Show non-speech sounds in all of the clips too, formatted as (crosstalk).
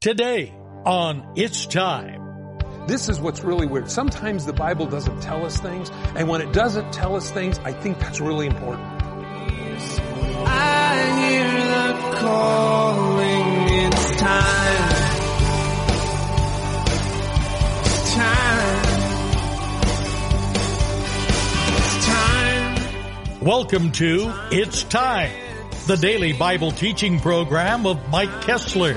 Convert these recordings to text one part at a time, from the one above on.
Today on It's Time. This is what's really weird. Sometimes the Bible doesn't tell us things, and when it doesn't tell us things, I think that's really important. I hear the calling, it's time. It's time. It's time. Welcome to It's Time, the daily Bible teaching program of Mike Kessler,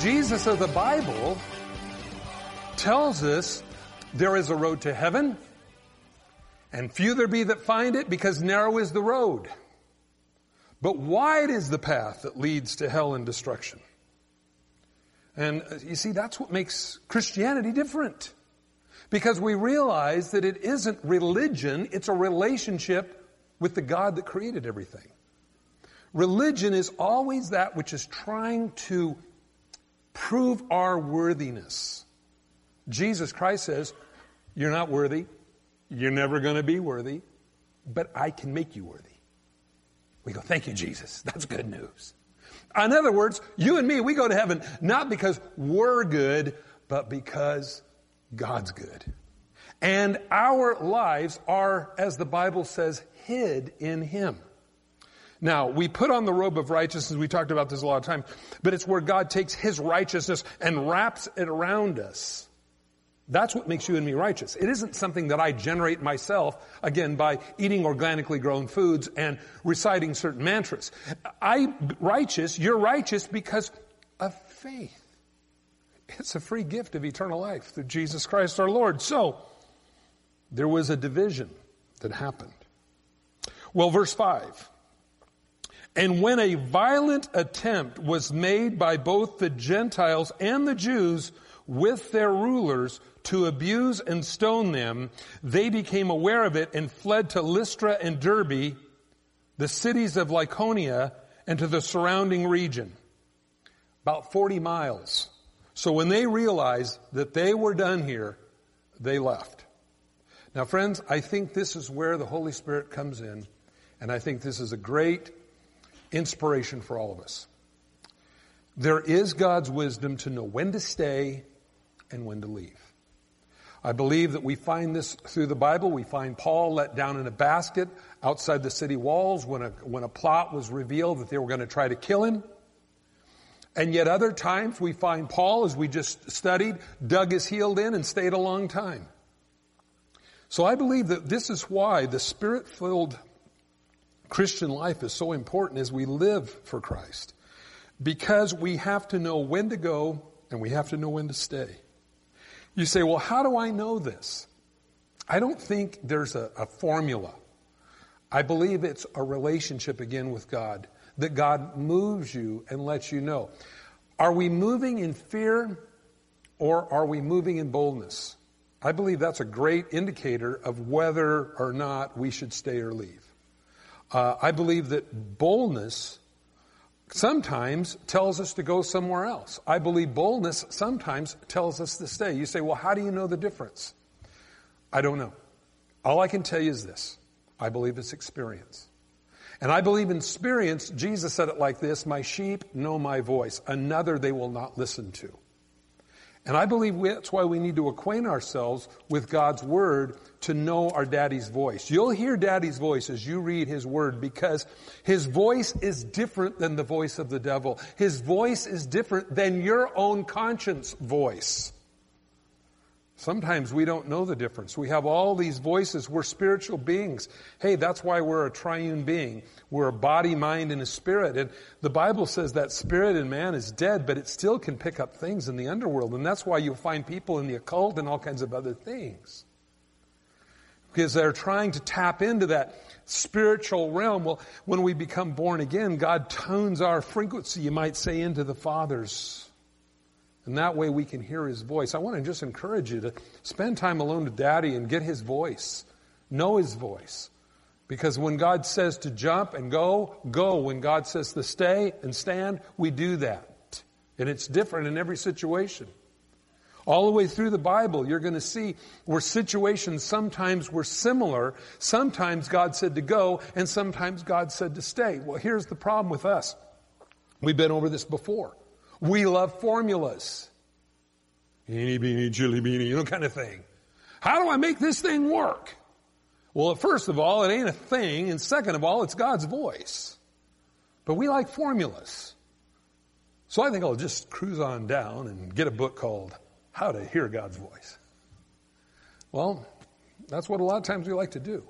Jesus of the Bible tells us there is a road to heaven, and few there be that find it, because narrow is the road. But wide is the path that leads to hell and destruction. And uh, you see, that's what makes Christianity different. Because we realize that it isn't religion, it's a relationship with the God that created everything. Religion is always that which is trying to prove our worthiness. Jesus Christ says, You're not worthy. You're never going to be worthy, but I can make you worthy. We go, Thank you, Jesus. That's good news. In other words, you and me, we go to heaven not because we're good, but because God's good. And our lives are, as the Bible says, hid in Him. Now, we put on the robe of righteousness, we talked about this a lot of times, but it's where God takes His righteousness and wraps it around us. That's what makes you and me righteous. It isn't something that I generate myself, again, by eating organically grown foods and reciting certain mantras. I, righteous, you're righteous because of faith. It's a free gift of eternal life through Jesus Christ our Lord. So, there was a division that happened. Well, verse 5. And when a violent attempt was made by both the Gentiles and the Jews with their rulers to abuse and stone them, they became aware of it and fled to Lystra and Derbe, the cities of Lycaonia, and to the surrounding region. About 40 miles. So when they realized that they were done here, they left. Now friends, I think this is where the Holy Spirit comes in, and I think this is a great inspiration for all of us. There is God's wisdom to know when to stay and when to leave. I believe that we find this through the Bible. We find Paul let down in a basket outside the city walls when a, when a plot was revealed that they were going to try to kill him. And yet other times we find Paul, as we just studied, dug his heel in and stayed a long time. So I believe that this is why the spirit-filled Christian life is so important as we live for Christ. Because we have to know when to go and we have to know when to stay. You say, well, how do I know this? I don't think there's a, a formula. I believe it's a relationship again with God, that God moves you and lets you know. Are we moving in fear or are we moving in boldness? I believe that's a great indicator of whether or not we should stay or leave. Uh, I believe that boldness sometimes tells us to go somewhere else. I believe boldness sometimes tells us to stay. You say, well, how do you know the difference? I don't know. All I can tell you is this. I believe it's experience. And I believe in experience, Jesus said it like this, my sheep know my voice. Another they will not listen to. And I believe that's why we need to acquaint ourselves with God's Word to know our daddy's voice. You'll hear daddy's voice as you read his Word because his voice is different than the voice of the devil. His voice is different than your own conscience voice. Sometimes we don't know the difference. We have all these voices. We're spiritual beings. Hey, that's why we're a triune being. We're a body, mind, and a spirit. And the Bible says that spirit in man is dead, but it still can pick up things in the underworld. And that's why you'll find people in the occult and all kinds of other things. because they're trying to tap into that spiritual realm. Well, when we become born again, God tones our frequency, you might say, into the Father's. And that way we can hear His voice. I want to just encourage you to spend time alone with Daddy and get His voice. Know His voice. Because when God says to jump and go, go. When God says to stay and stand, we do that. And it's different in every situation. All the way through the Bible, you're going to see where situations sometimes were similar. Sometimes God said to go, and sometimes God said to stay. Well, here's the problem with us. We've been over this before. We love formulas. Eeny, beanie, chili beanie, you know, kind of thing. How do I make this thing work? Well, first of all, it ain't a thing, and second of all, it's God's voice. But we like formulas. So I think I'll just cruise on down and get a book called how to hear God's voice. Well, that's what a lot of times we like to do.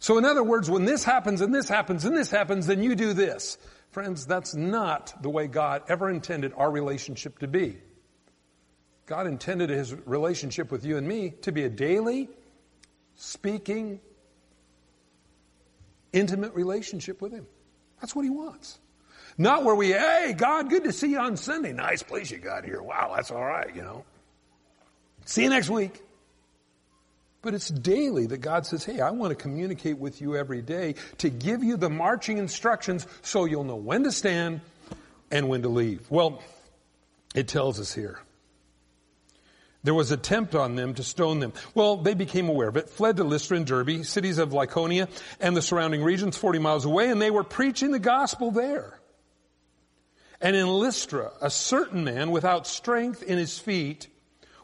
So in other words, when this happens and this happens and this happens, then you do this. Friends, that's not the way God ever intended our relationship to be. God intended his relationship with you and me to be a daily, speaking, intimate relationship with him. That's what he wants. Not where we, hey, God, good to see you on Sunday. Nice place you got here. Wow, that's all right, you know. See you next week. But it's daily that God says, hey, I want to communicate with you every day to give you the marching instructions so you'll know when to stand and when to leave. Well, it tells us here. There was attempt on them to stone them. Well, they became aware of it, fled to Lystra and Derbe, cities of Lycaonia and the surrounding regions 40 miles away, and they were preaching the gospel there. And in Lystra, a certain man without strength in his feet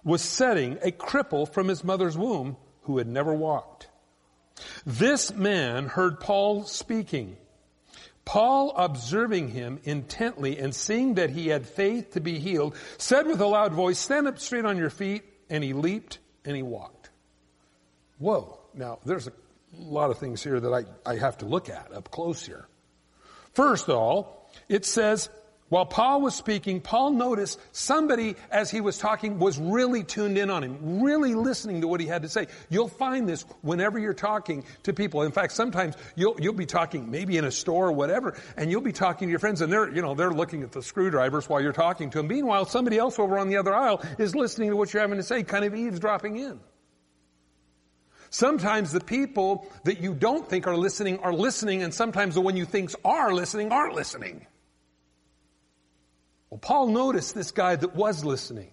was setting a cripple from his mother's womb who had never walked. This man heard Paul speaking. Paul, observing him intently and seeing that he had faith to be healed, said with a loud voice, stand up straight on your feet. And he leaped and he walked. Whoa. Now, there's a lot of things here that I, I have to look at up close here. First of all, it says while Paul was speaking, Paul noticed somebody, as he was talking, was really tuned in on him, really listening to what he had to say. You'll find this whenever you're talking to people. In fact, sometimes you'll, you'll be talking maybe in a store or whatever, and you'll be talking to your friends, and they're, you know, they're looking at the screwdrivers while you're talking to them. Meanwhile, somebody else over on the other aisle is listening to what you're having to say, kind of eavesdropping in. Sometimes the people that you don't think are listening are listening, and sometimes the one you think are listening aren't listening. Well, Paul noticed this guy that was listening.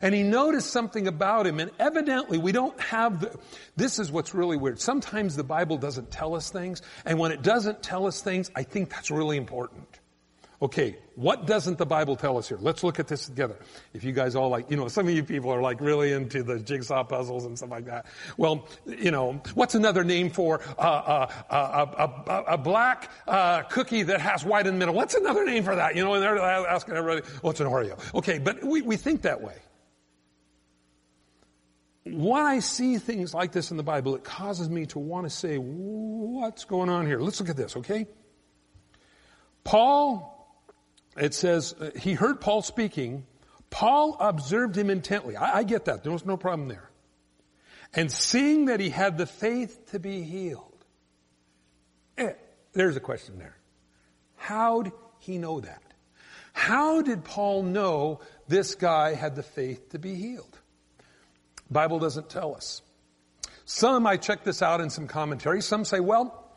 And he noticed something about him, and evidently we don't have the, this is what's really weird. Sometimes the Bible doesn't tell us things, and when it doesn't tell us things, I think that's really important. Okay, what doesn't the Bible tell us here? Let's look at this together. If you guys all like, you know, some of you people are like really into the jigsaw puzzles and stuff like that. Well, you know, what's another name for uh, uh, uh, a, black uh, cookie that has white in the middle? What's another name for that? You know, and they're asking everybody, what's an Oreo? Okay, but we, we think that way. When I see things like this in the Bible, it causes me to want to say, what's going on here? Let's look at this, okay? Paul it says, uh, he heard Paul speaking. Paul observed him intently. I, I get that. There was no problem there. And seeing that he had the faith to be healed. Eh, there's a question there. How'd he know that? How did Paul know this guy had the faith to be healed? Bible doesn't tell us. Some, I checked this out in some commentary, some say, well,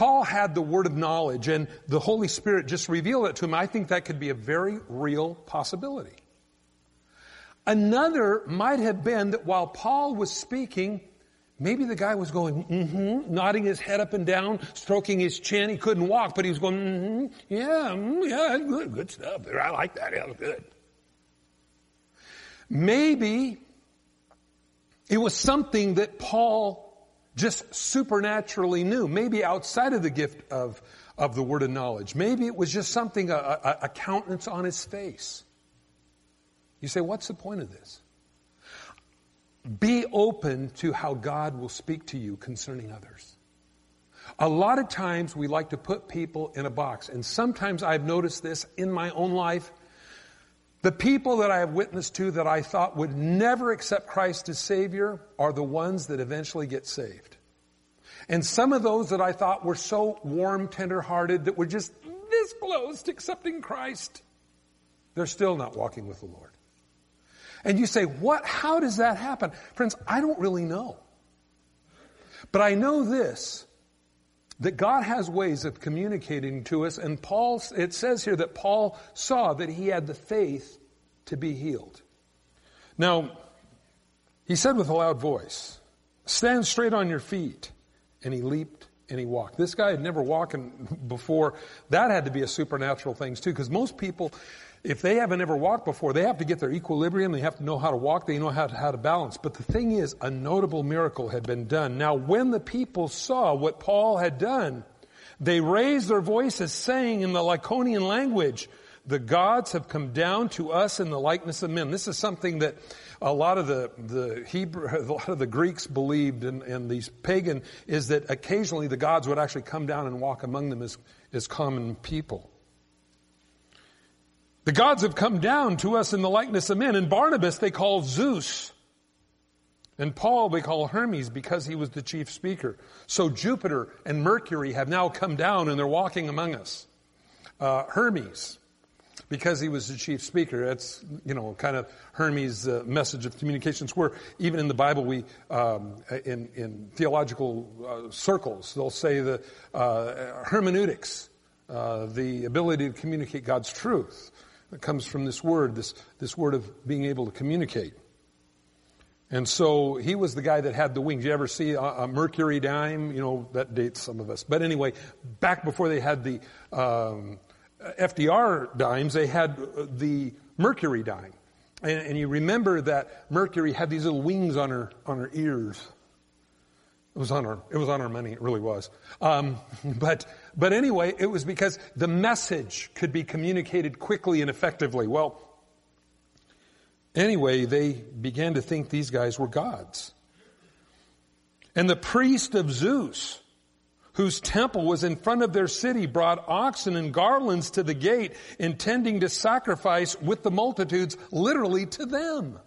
Paul had the word of knowledge and the Holy Spirit just revealed it to him. I think that could be a very real possibility. Another might have been that while Paul was speaking, maybe the guy was going, mm-hmm, nodding his head up and down, stroking his chin. He couldn't walk, but he was going, mm-hmm, yeah, mm, yeah, good, good stuff. I like that. Yeah, good. Maybe it was something that Paul just supernaturally knew, maybe outside of the gift of, of the word of knowledge. Maybe it was just something, a, a, a countenance on his face. You say, what's the point of this? Be open to how God will speak to you concerning others. A lot of times we like to put people in a box, and sometimes I've noticed this in my own life. The people that I have witnessed to that I thought would never accept Christ as Savior are the ones that eventually get saved. And some of those that I thought were so warm, tender-hearted that were just this close to accepting Christ, they're still not walking with the Lord. And you say, what, how does that happen? Friends, I don't really know. But I know this, that God has ways of communicating to us, and Paul, it says here that Paul saw that he had the faith to be healed. Now, he said with a loud voice, stand straight on your feet. And he leaped and he walked. This guy had never walked before. That had to be a supernatural thing too, because most people, if they haven't ever walked before, they have to get their equilibrium, they have to know how to walk, they know how to, how to balance. But the thing is, a notable miracle had been done. Now, when the people saw what Paul had done, they raised their voices saying in the Lycaonian language, the gods have come down to us in the likeness of men. This is something that a lot of the, the Hebrew, (laughs) a lot of the Greeks believed and, and these pagan is that occasionally the gods would actually come down and walk among them as, as common people. The gods have come down to us in the likeness of men. And Barnabas they call Zeus. And Paul they call Hermes because he was the chief speaker. So Jupiter and Mercury have now come down and they're walking among us. Uh, Hermes, because he was the chief speaker. That's, you know, kind of Hermes' uh, message of communications where even in the Bible we, um, in, in theological uh, circles, they'll say the uh, hermeneutics, uh, the ability to communicate God's truth that comes from this word, this, this word of being able to communicate. And so he was the guy that had the wings. You ever see a, a, Mercury dime? You know, that dates some of us. But anyway, back before they had the um, FDR dimes, they had the Mercury dime. And, and, you remember that Mercury had these little wings on her, on her ears. It was on her, it was on her money, it really was. Um, (laughs) but, but anyway, it was because the message could be communicated quickly and effectively. Well, anyway, they began to think these guys were gods. And the priest of Zeus, whose temple was in front of their city, brought oxen and garlands to the gate, intending to sacrifice with the multitudes literally to them.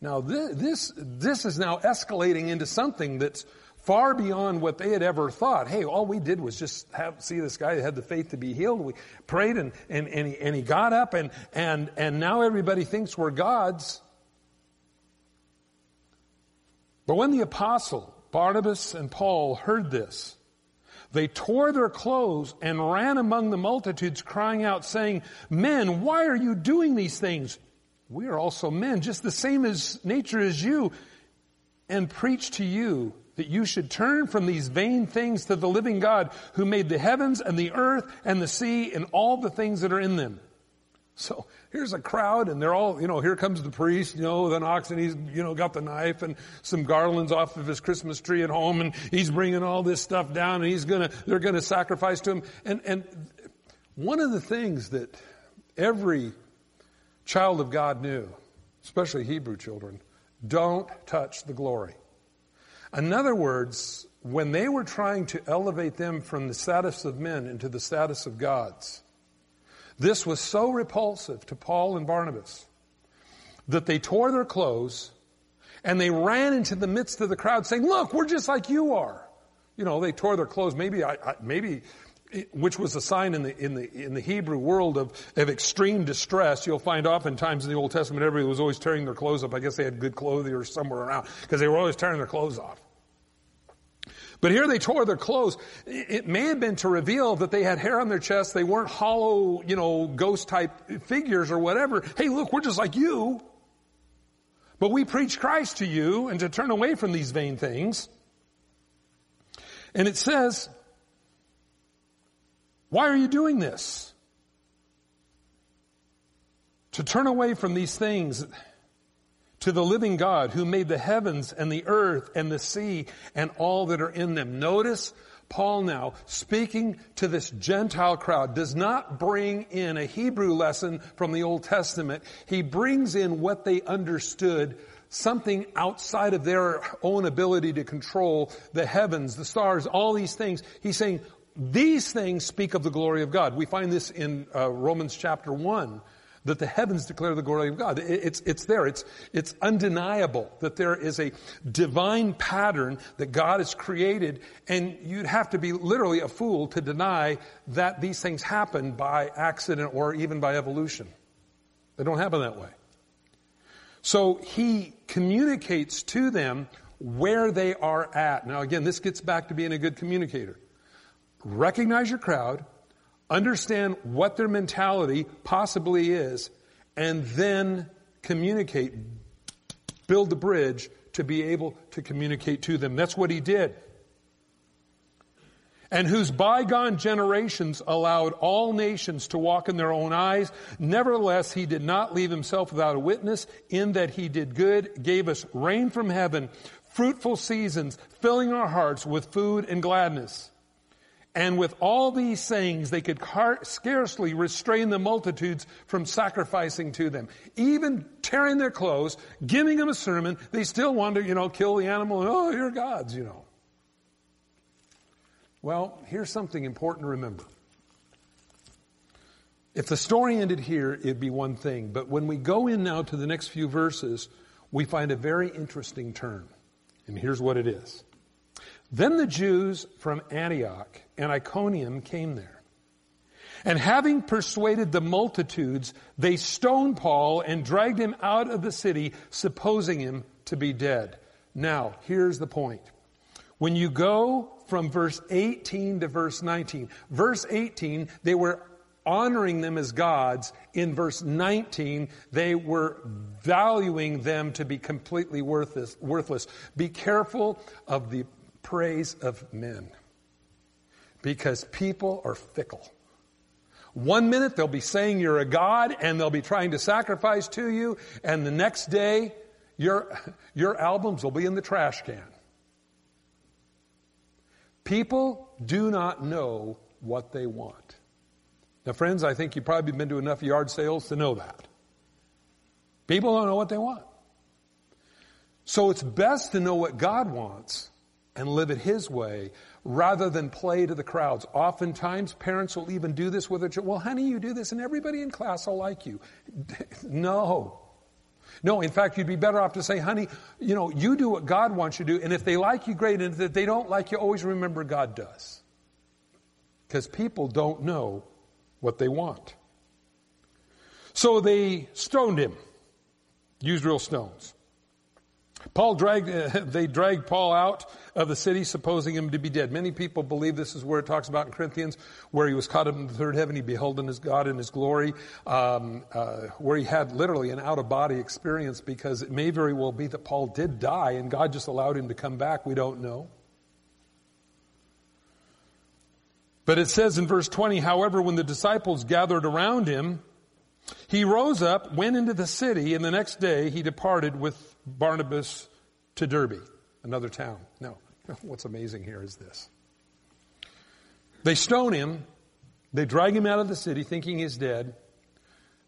Now this, this this is now escalating into something that's far beyond what they had ever thought. Hey, all we did was just have, see this guy that had the faith to be healed. We prayed and, and, and, he, and he got up and, and, and now everybody thinks we're gods. But when the apostle Barnabas and Paul heard this, they tore their clothes and ran among the multitudes crying out saying, men, why are you doing these things? We are also men, just the same as nature as you, and preach to you that you should turn from these vain things to the living God who made the heavens and the earth and the sea and all the things that are in them. So here's a crowd and they're all, you know, here comes the priest, you know, with an ox and he's, you know, got the knife and some garlands off of his Christmas tree at home and he's bringing all this stuff down and he's gonna, they're gonna sacrifice to him. And, and one of the things that every child of God knew, especially Hebrew children, don't touch the glory. In other words, when they were trying to elevate them from the status of men into the status of gods, this was so repulsive to Paul and Barnabas that they tore their clothes and they ran into the midst of the crowd saying, look, we're just like you are. You know, they tore their clothes. Maybe, I, I, maybe which was a sign in the, in the, in the Hebrew world of, of extreme distress. You'll find oftentimes in the Old Testament everybody was always tearing their clothes up. I guess they had good clothing or somewhere around because they were always tearing their clothes off. But here they tore their clothes. It may have been to reveal that they had hair on their chest. They weren't hollow, you know, ghost type figures or whatever. Hey, look, we're just like you. But we preach Christ to you and to turn away from these vain things. And it says, why are you doing this? To turn away from these things to the living God who made the heavens and the earth and the sea and all that are in them. Notice Paul now speaking to this Gentile crowd does not bring in a Hebrew lesson from the Old Testament. He brings in what they understood something outside of their own ability to control the heavens, the stars, all these things. He's saying, these things speak of the glory of God. We find this in uh, Romans chapter 1 that the heavens declare the glory of God. It's, it's there. It's, it's undeniable that there is a divine pattern that God has created and you'd have to be literally a fool to deny that these things happen by accident or even by evolution. They don't happen that way. So he communicates to them where they are at. Now again, this gets back to being a good communicator. Recognize your crowd, understand what their mentality possibly is, and then communicate, build the bridge to be able to communicate to them. That's what he did. And whose bygone generations allowed all nations to walk in their own eyes. Nevertheless, he did not leave himself without a witness in that he did good, gave us rain from heaven, fruitful seasons, filling our hearts with food and gladness. And with all these sayings, they could car- scarcely restrain the multitudes from sacrificing to them. Even tearing their clothes, giving them a sermon, they still wanted to, you know, kill the animal oh, you're gods, you know. Well, here's something important to remember. If the story ended here, it'd be one thing. But when we go in now to the next few verses, we find a very interesting turn. And here's what it is. Then the Jews from Antioch and Iconium came there. And having persuaded the multitudes, they stoned Paul and dragged him out of the city, supposing him to be dead. Now, here's the point. When you go from verse 18 to verse 19, verse 18, they were honoring them as gods. In verse 19, they were valuing them to be completely worthless. Be careful of the praise of men. Because people are fickle. One minute they'll be saying you're a God and they'll be trying to sacrifice to you, and the next day your, (laughs) your albums will be in the trash can. People do not know what they want. Now, friends, I think you've probably been to enough yard sales to know that. People don't know what they want. So it's best to know what God wants and live it His way rather than play to the crowds. Oftentimes parents will even do this with their children. Well, honey, you do this and everybody in class will like you. (laughs) no. No, in fact, you'd be better off to say, honey, you know, you do what God wants you to do, and if they like you, great, and if they don't like you, always remember God does. Because people don't know what they want. So they stoned him, used real stones. Paul dragged, uh, (laughs) they dragged Paul out of the city, supposing him to be dead. Many people believe this is where it talks about in Corinthians, where he was caught up in the third heaven, he beheld in his God in his glory, um, uh, where he had literally an out of body experience because it may very well be that Paul did die and God just allowed him to come back. We don't know. But it says in verse 20, however, when the disciples gathered around him, he rose up, went into the city, and the next day he departed with Barnabas to Derbe, another town. Now, (laughs) what's amazing here is this. They stone him. They drag him out of the city thinking he's dead.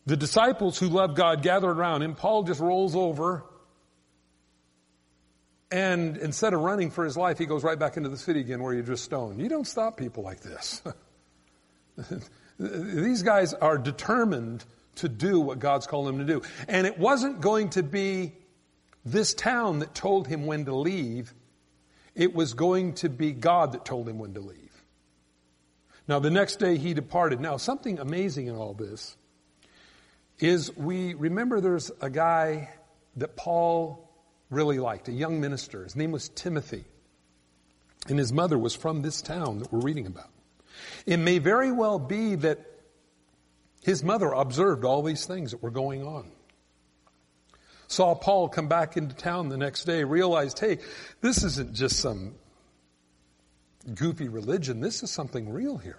The disciples who love God gather around him. Paul just rolls over and instead of running for his life, he goes right back into the city again where he just stoned. You don't stop people like this. (laughs) These guys are determined to do what God's called them to do. And it wasn't going to be this town that told him when to leave. It was going to be God that told him when to leave. Now the next day he departed. Now something amazing in all this is we remember there's a guy that Paul really liked, a young minister. His name was Timothy. And his mother was from this town that we're reading about. It may very well be that his mother observed all these things that were going on. Saw Paul come back into town the next day, realized, hey, this isn't just some goofy religion. This is something real here.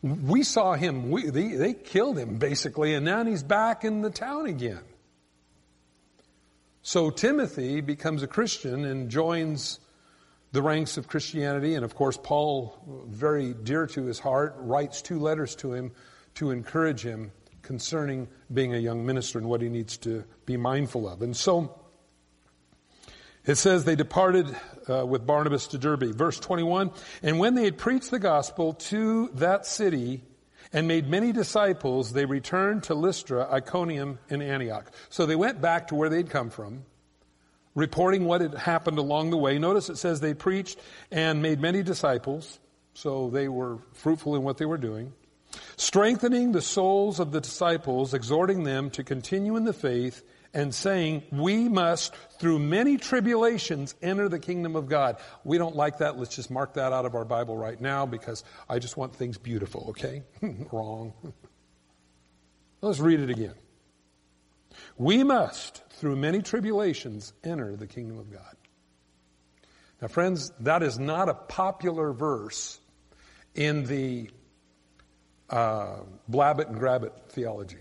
We saw him, we, they, they killed him basically, and now he's back in the town again. So Timothy becomes a Christian and joins the ranks of Christianity. And of course, Paul, very dear to his heart, writes two letters to him to encourage him concerning being a young minister and what he needs to be mindful of. And so, it says they departed uh, with Barnabas to Derbe. Verse 21, and when they had preached the gospel to that city and made many disciples, they returned to Lystra, Iconium, and Antioch. So they went back to where they'd come from, reporting what had happened along the way. Notice it says they preached and made many disciples, so they were fruitful in what they were doing. Strengthening the souls of the disciples, exhorting them to continue in the faith, and saying, we must, through many tribulations, enter the kingdom of God. We don't like that. Let's just mark that out of our Bible right now because I just want things beautiful, okay? (laughs) Wrong. (laughs) Let's read it again. We must, through many tribulations, enter the kingdom of God. Now, friends, that is not a popular verse in the uh, blab it and grab it theology.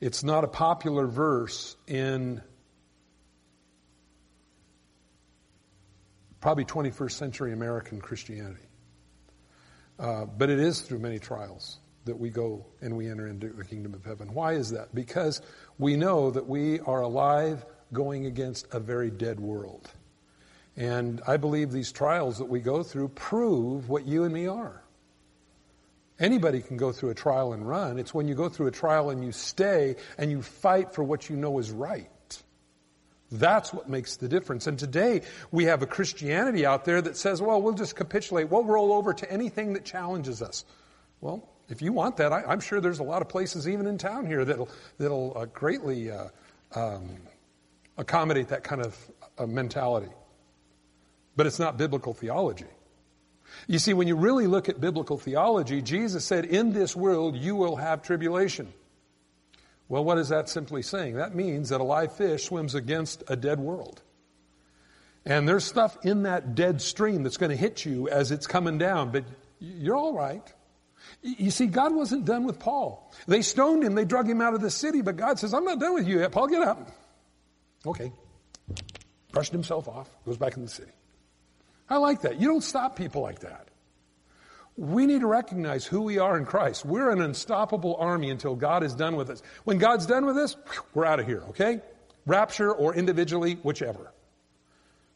It's not a popular verse in probably 21st century American Christianity. Uh, but it is through many trials that we go and we enter into the kingdom of heaven. Why is that? Because we know that we are alive going against a very dead world. And I believe these trials that we go through prove what you and me are. Anybody can go through a trial and run. It's when you go through a trial and you stay and you fight for what you know is right. That's what makes the difference. And today we have a Christianity out there that says, well, we'll just capitulate. We'll roll over to anything that challenges us. Well, if you want that, I, am sure there's a lot of places even in town here that'll, that'll uh, greatly uh, um, accommodate that kind of uh, mentality. But it's not biblical theology. You see, when you really look at biblical theology, Jesus said, In this world you will have tribulation. Well, what is that simply saying? That means that a live fish swims against a dead world. And there's stuff in that dead stream that's going to hit you as it's coming down, but you're all right. You see, God wasn't done with Paul. They stoned him, they drug him out of the city, but God says, I'm not done with you yet. Paul, get up. Okay. Brushed himself off, goes back in the city. I like that. You don't stop people like that. We need to recognize who we are in Christ. We're an unstoppable army until God is done with us. When God's done with us, we're out of here, okay? Rapture or individually, whichever.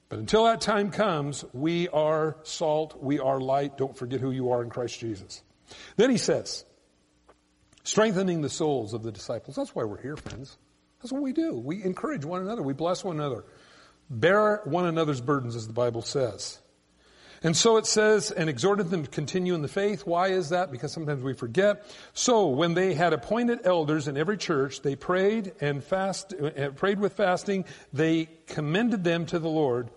But until that time comes, we are salt, we are light. Don't forget who you are in Christ Jesus. Then he says, strengthening the souls of the disciples. That's why we're here, friends. That's what we do. We encourage one another. We bless one another. Bear one another's burdens, as the Bible says. And so it says, and exhorted them to continue in the faith. Why is that? Because sometimes we forget. So when they had appointed elders in every church, they prayed and fast, uh, prayed with fasting. They commended them to the Lord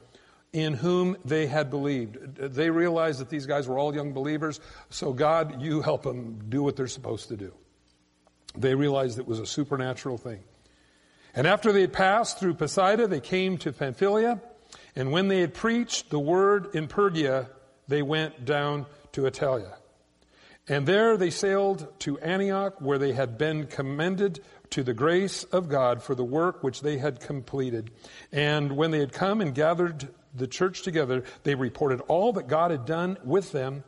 in whom they had believed. They realized that these guys were all young believers. So God, you help them do what they're supposed to do. They realized it was a supernatural thing. And after they had passed through Pisidia, they came to Pamphylia. And when they had preached the word in Perga, they went down to Attalia. And there they sailed to Antioch, where they had been commended to the grace of God for the work which they had completed. And when they had come and gathered the church together, they reported all that God had done with them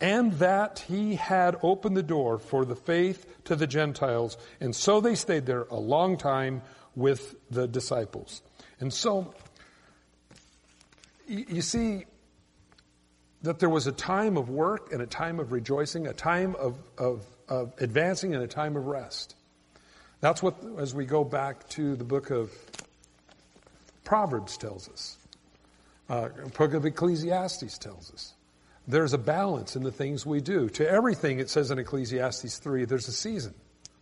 and that he had opened the door for the faith to the Gentiles. And so they stayed there a long time with the disciples. And so, you see that there was a time of work and a time of rejoicing, a time of, of, of advancing and a time of rest. That's what, as we go back to the book of Proverbs tells us. Uh, book of Ecclesiastes tells us. There's a balance in the things we do. To everything, it says in Ecclesiastes 3, there's a season.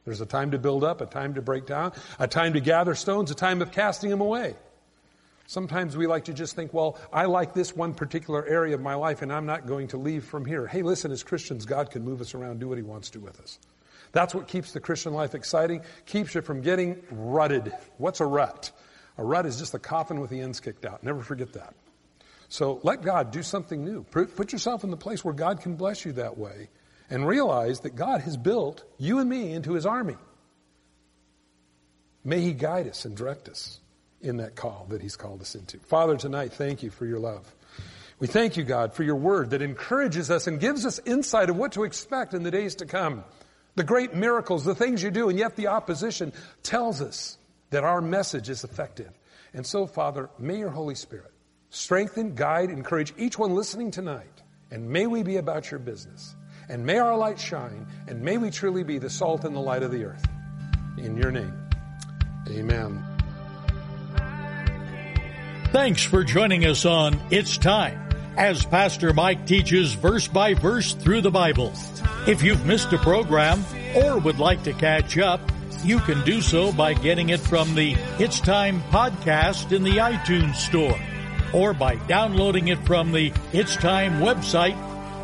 There's a time to build up, a time to break down, a time to gather stones, a time of casting them away. Sometimes we like to just think, well, I like this one particular area of my life and I'm not going to leave from here. Hey, listen, as Christians, God can move us around, do what He wants to with us. That's what keeps the Christian life exciting, keeps you from getting rutted. What's a rut? A rut is just a coffin with the ends kicked out. Never forget that. So let God do something new. Put yourself in the place where God can bless you that way and realize that God has built you and me into his army. May he guide us and direct us in that call that he's called us into. Father, tonight, thank you for your love. We thank you, God, for your word that encourages us and gives us insight of what to expect in the days to come. The great miracles, the things you do, and yet the opposition tells us that our message is effective. And so, Father, may your Holy Spirit strengthen, guide, encourage each one listening tonight. And may we be about your business. And may our light shine, and may we truly be the salt and the light of the earth. In your name, amen. Thanks for joining us on It's Time as Pastor Mike teaches verse by verse through the Bible. If you've missed a program or would like to catch up, you can do so by getting it from the It's Time podcast in the iTunes store or by downloading it from the It's Time website